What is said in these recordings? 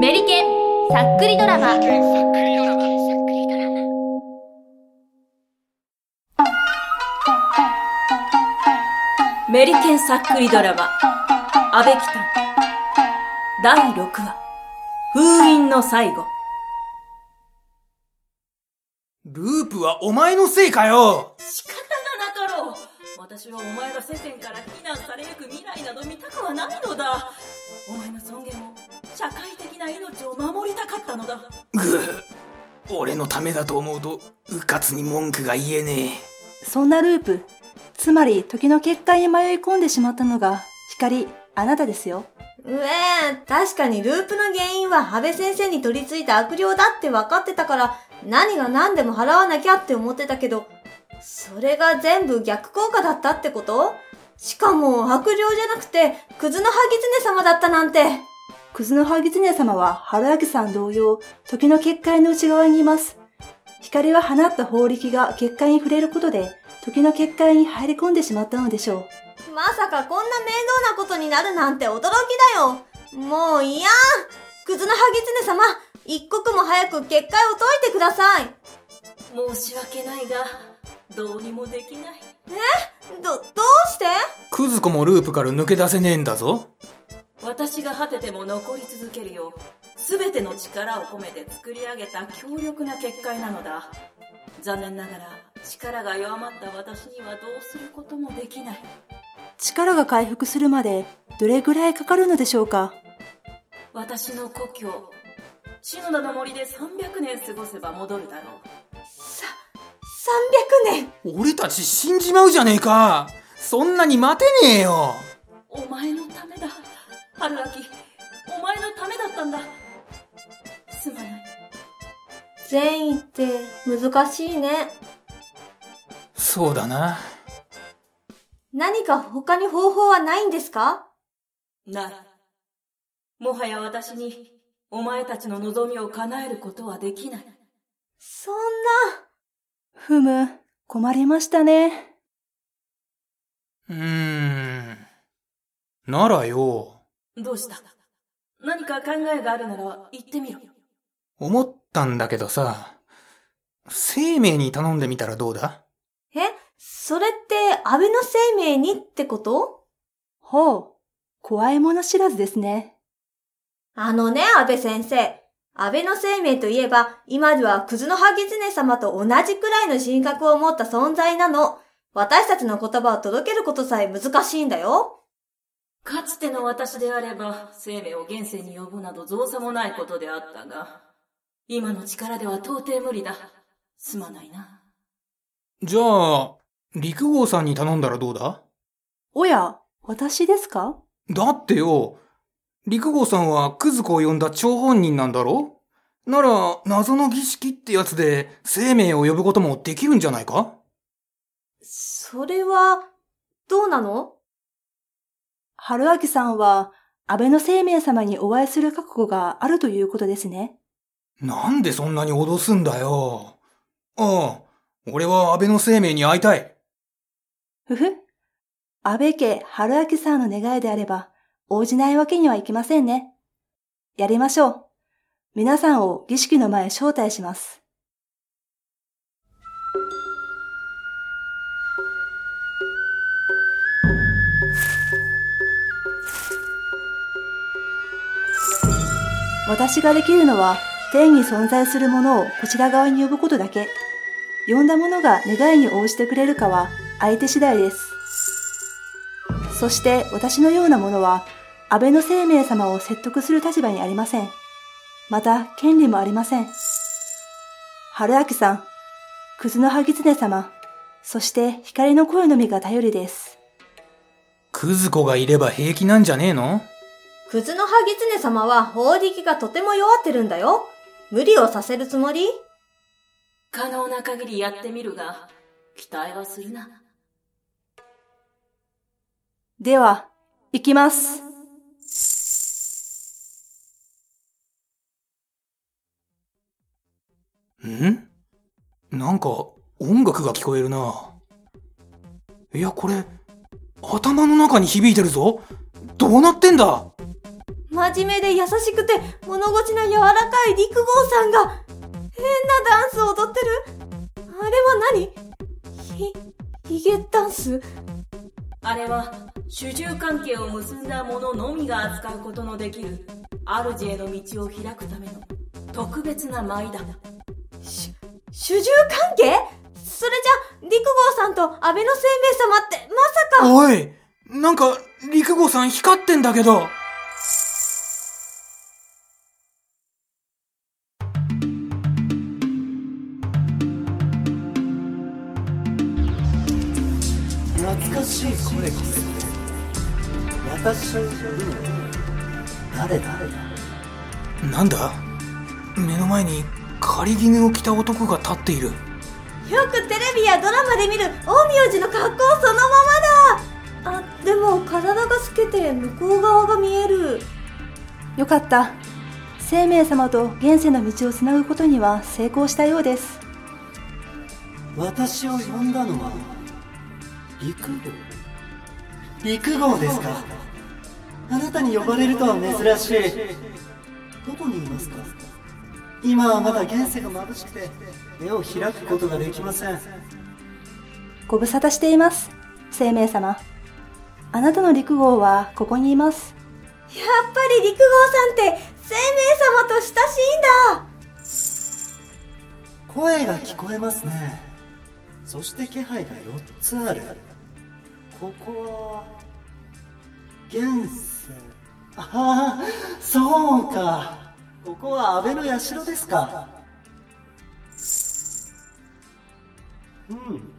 メリケンさっくりドラマ。メリケンさっくりドラマ。阿部北第6話。封印の最後。ループはお前のせいかよ。仕方がなかろう。私はお前が世間から非難されゆく未来など見たくはないのだ。お前の尊厳を社会的な命を守りたかったのだぐぅ俺のためだと思うとうかつに文句が言えねそんなループ、つまり時の結界に迷い込んでしまったのが、光、あなたですよ。うえ確かにループの原因は安倍先生に取り付いた悪霊だって分かってたから、何が何でも払わなきゃって思ってたけど、それが全部逆効果だったってこと？しかも悪霊じゃなくて、クズのハギツネ様だったなんて。クズのハギツネ様は春明さん同様、時の結界の内側にいます。光は放った法力が結界に触れることで、時の結界に入り込んでしまったのでしょう。まさかこんな面倒なことになるなんて驚きだよ。もういやクズのハギツネ様、一刻も早く結界を解いてください。申し訳ないがどうにもできないど、どうして？えクズ子もループから抜け出せねえんだぞ私が果てても残り続けるよう全ての力を込めて作り上げた強力な結界なのだ。残念ながら力が弱まった私にはどうすることもできない。力が回復するまで、どれぐらいかかるのでしょうか？私の故郷篠田の森で300年過ごせば戻るだろう。さ、300年？俺たち死んじまうじゃねえか。そんなに待てねえよ。お前のためだ春明お前のためだったんだ。すまない。善意って難しいね。そうだな。何か他に方法はないんですか？ない。もはや私にお前たちの望みを叶えることはできない。そんふむ、困りましたね。うーん。ならよどうした？何か考えがあるなら言ってみろ思ったんだけどさ生命に頼んでみたらどうだ？な。え？それって安倍の生命にってこと？ほう、怖いもの知らずですね。あのね、安倍先生。安倍の生命といえば、今ではクズのハギツネ様と同じくらいの人格を持った存在なの。私たちの言葉を届けることさえ難しいんだよ。かつての私であれば生命を現世に呼ぶなど造作もないことであったが今の力では到底無理だ。すまないな。じゃあ陸号さんに頼んだらどうだ？おや、私ですか？だってよ陸号さんはクズ子を呼んだ張本人なんだろ？なら謎の儀式ってやつで生命を呼ぶこともできるんじゃないか？それは、どうなの？春明さんは、安倍の生命様にお会いする覚悟があるということですね。なんでそんなに脅すんだよああ俺は安倍の生命に会いたいふふ。安倍家春明さんの願いであれば、応じないわけにはいきませんね。やりましょう。皆さんを儀式の前へ招待します。私ができるのは、天に存在するものをこちら側に呼ぶことだけ。呼んだ者が願いに応じてくれるかは相手次第です。そして私のようなものは、安倍の生命様を説得する立場にありません。また、権利もありません。春明さん、クズのハギツネ様、そして光の声のみが頼りです。クズ子がいれば平気なんじゃねえの？クズのハギツネ様は法力がとても弱ってるんだよ。無理をさせるつもり？可能な限りやってみるが期待はするなでは、行きます。ん？なんか音楽が聞こえるな。いや、これ、頭の中に響いてるぞ。どうなってんだ？も真面目で優しくて物腰の柔らかい陸郷さんが変なダンスを踊ってる？あれは何？ひ、ヒゲダンス？あれは主従関係を結んだ者のみが扱うことのできる主への道を開くための特別な舞だ。し、主従関係？それじゃ、陸郷さんと安倍の生命様って、まさか。おいなんか、陸郷さん光ってんだけど。しい声がする私を呼ぶの誰だ？なんだ？目の前に仮絹を着た男が立っている。よくテレビやドラマで見る陰陽師の格好そのままだあ、でも体が透けて向こう側が見える。よかった。生命様と現世の道をつなぐことには成功したようです。私を呼んだのは陸号。陸号ですか。あなたに呼ばれるとは珍しい。どこにいますか。今はまだ現世が眩しくて目を開くことができません。ご無沙汰しています。生命様。あなたの陸号はここにいます。やっぱり陸郷さんって生命様と親しいんだ。声が聞こえますねそして気配が4つある。ここは現世ああそうか。ここは安倍の社ですか。うん。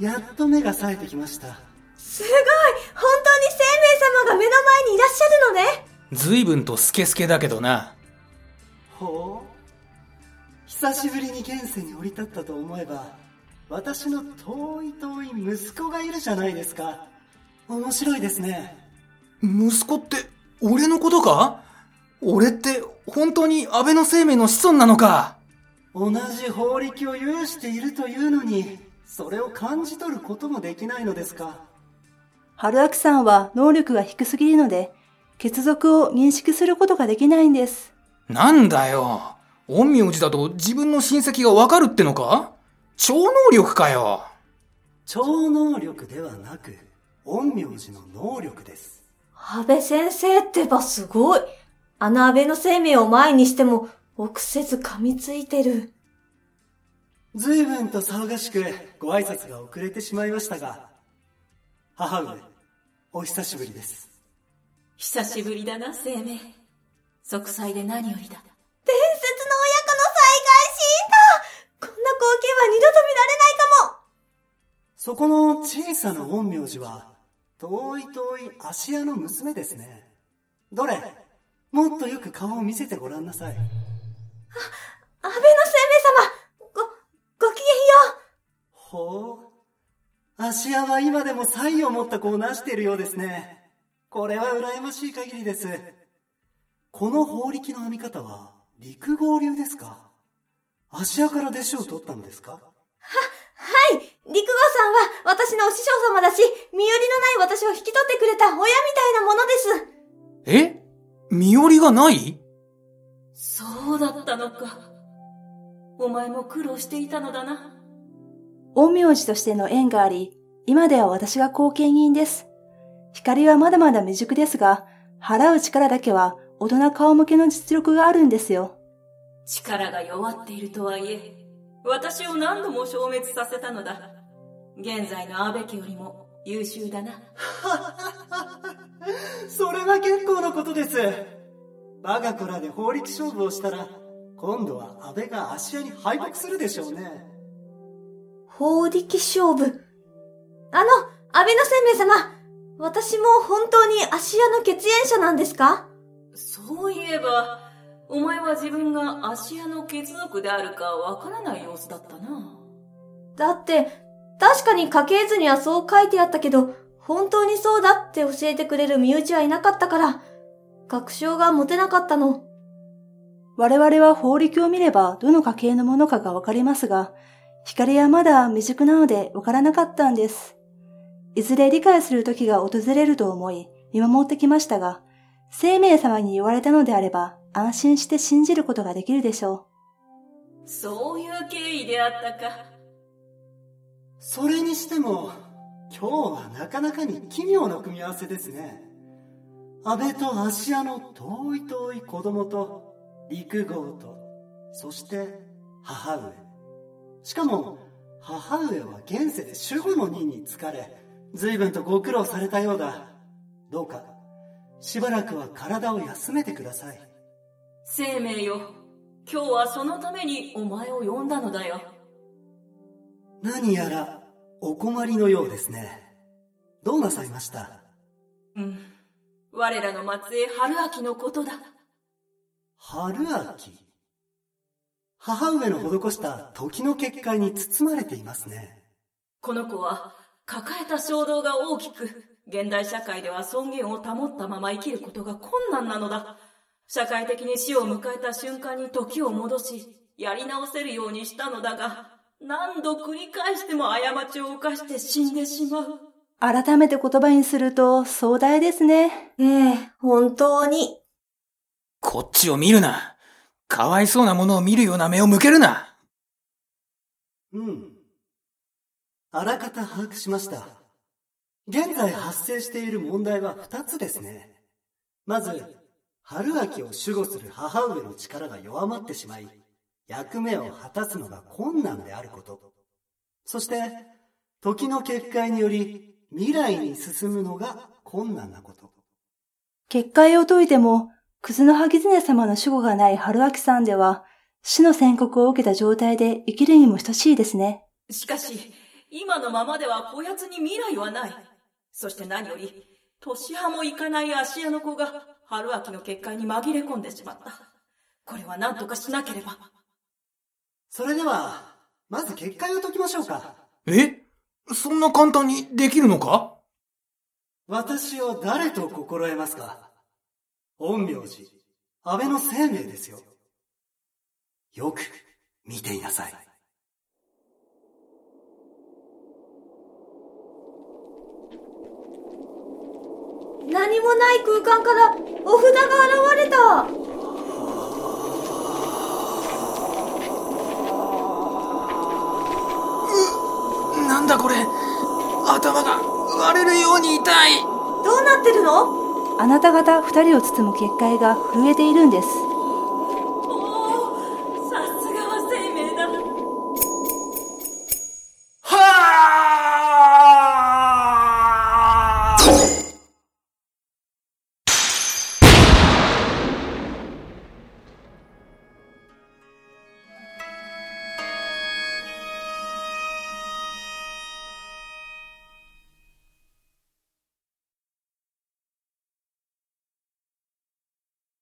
やっと目が冴えてきました。すごい。本当に生命様が目の前にいらっしゃるのね。随分とスケスケだけどな。ほう。久しぶりに現世に降り立ったと思えば私の遠い遠い息子がいるじゃないですか。面白いですね。息子って、俺のことか？俺って、本当に安倍の生命の子孫なのか？同じ法力を有しているというのにそれを感じ取ることもできないのですか？春明さんは能力が低すぎるので、血族を認識することができないんです。なんだよ。陰陽師だと自分の親戚がわかるってのか？超能力かよ。超能力ではなく陰陽師の能力です。安倍先生ってばすごい。あの安倍の生命を前にしても臆せず噛みついてる。随分と騒がしくご挨拶が遅れてしまいましたが母上お久しぶりです。久しぶりだな生命。息災で何よりだ。伝説の親子の災害シーンだ。こんな光景は二度そこの小さな陰陽師は遠い遠い芦屋の娘ですね。どれ？もっとよく顔を見せてごらんなさい。安倍の生命様。ご、ごきげんよ。ほう。芦屋は今でも才を持った子をなしているようですね。これは羨ましい限りです。この法力の編み方は陸合流ですか？芦屋から弟子を取ったのですか？陸郷さんは私のお師匠様だし、身寄りのない私を引き取ってくれた親みたいなものです。え？身寄りがない？そうだったのか。お前も苦労していたのだな。陰陽師としての縁があり、今では私が後見人です。光はまだまだ未熟ですが、払う力だけは大人顔向けの実力があるんですよ。力が弱っているとはいえ私を何度も消滅させたのだ。現在の安倍家よりも優秀だな。それは結構なことです。我が子らで法力勝負をしたら今度は安倍が芦屋に敗北するでしょうね。法力勝負？あの、安倍の生命様、私も本当に芦屋の血縁者なんですか？そういえばお前は自分が芦屋の血族であるかわからない様子だったなだって、確かに家系図にはそう書いてあったけど、本当にそうだって教えてくれる身内はいなかったから、確証が持てなかったの。我々は法力を見ればどの家系のものかがわかりますが、光はまだ未熟なのでわからなかったんです。いずれ理解する時が訪れると思い、見守ってきましたが、生命様に言われたのであれば、安心して信じることができるでしょそういう経緯であったか。それにしても、今日はなかなかに奇妙な組み合わせですね。安倍と芦屋の遠い遠い子供と、陸号と、そして母上。しかも、母上は現世で守護の任に疲れ、随分とご苦労されたようだ。どうか、しばらくは体を休めてください。生命よ。今日はそのためにお前を呼んだのだよ。何やらお困りのようですね。どうなさいました？うん。我らの末裔春秋のことだ。春秋？母上の施した時の結界に包まれていますね。この子は抱えた衝動が大きく、現代社会では尊厳を保ったまま生きることが困難なのだ。社会的に死を迎えた瞬間に時を戻し、やり直せるようにしたのだが、何度繰り返しても過ちを犯して死んでしまう。う。改めて言葉にすると壮大ですね。ええ本当に。こっちを見るな。かわいそうなものを見るような目を向けるな。うん。あらかた把握しました。現在発生している問題は二つですね。まず、春秋を守護する母上の力が弱まってしまい、役目を果たすのが困難であること。そして、時の結界により未来に進むのが困難なこと。結界を解いても、クズのハギズネ様の守護がない春秋さんでは、死の宣告を受けた状態で生きるにも等しいですね。しかし、今のままではこやつに未来はない。そして何より、年派もいかない芦屋の子が春秋の結界に紛れ込んでしまった。これは何とかしなければ。それでは、まず結界を解きましょうか。え？そんな簡単にできるのか？私を誰と心得ますか？陰陽師、安倍の生命ですよ。よく見ていなさい。何もない空間からお札が現れた。なんだこれ。頭が割れるように痛い。どうなってるの？あなた方二人を包む結界が震えているんです。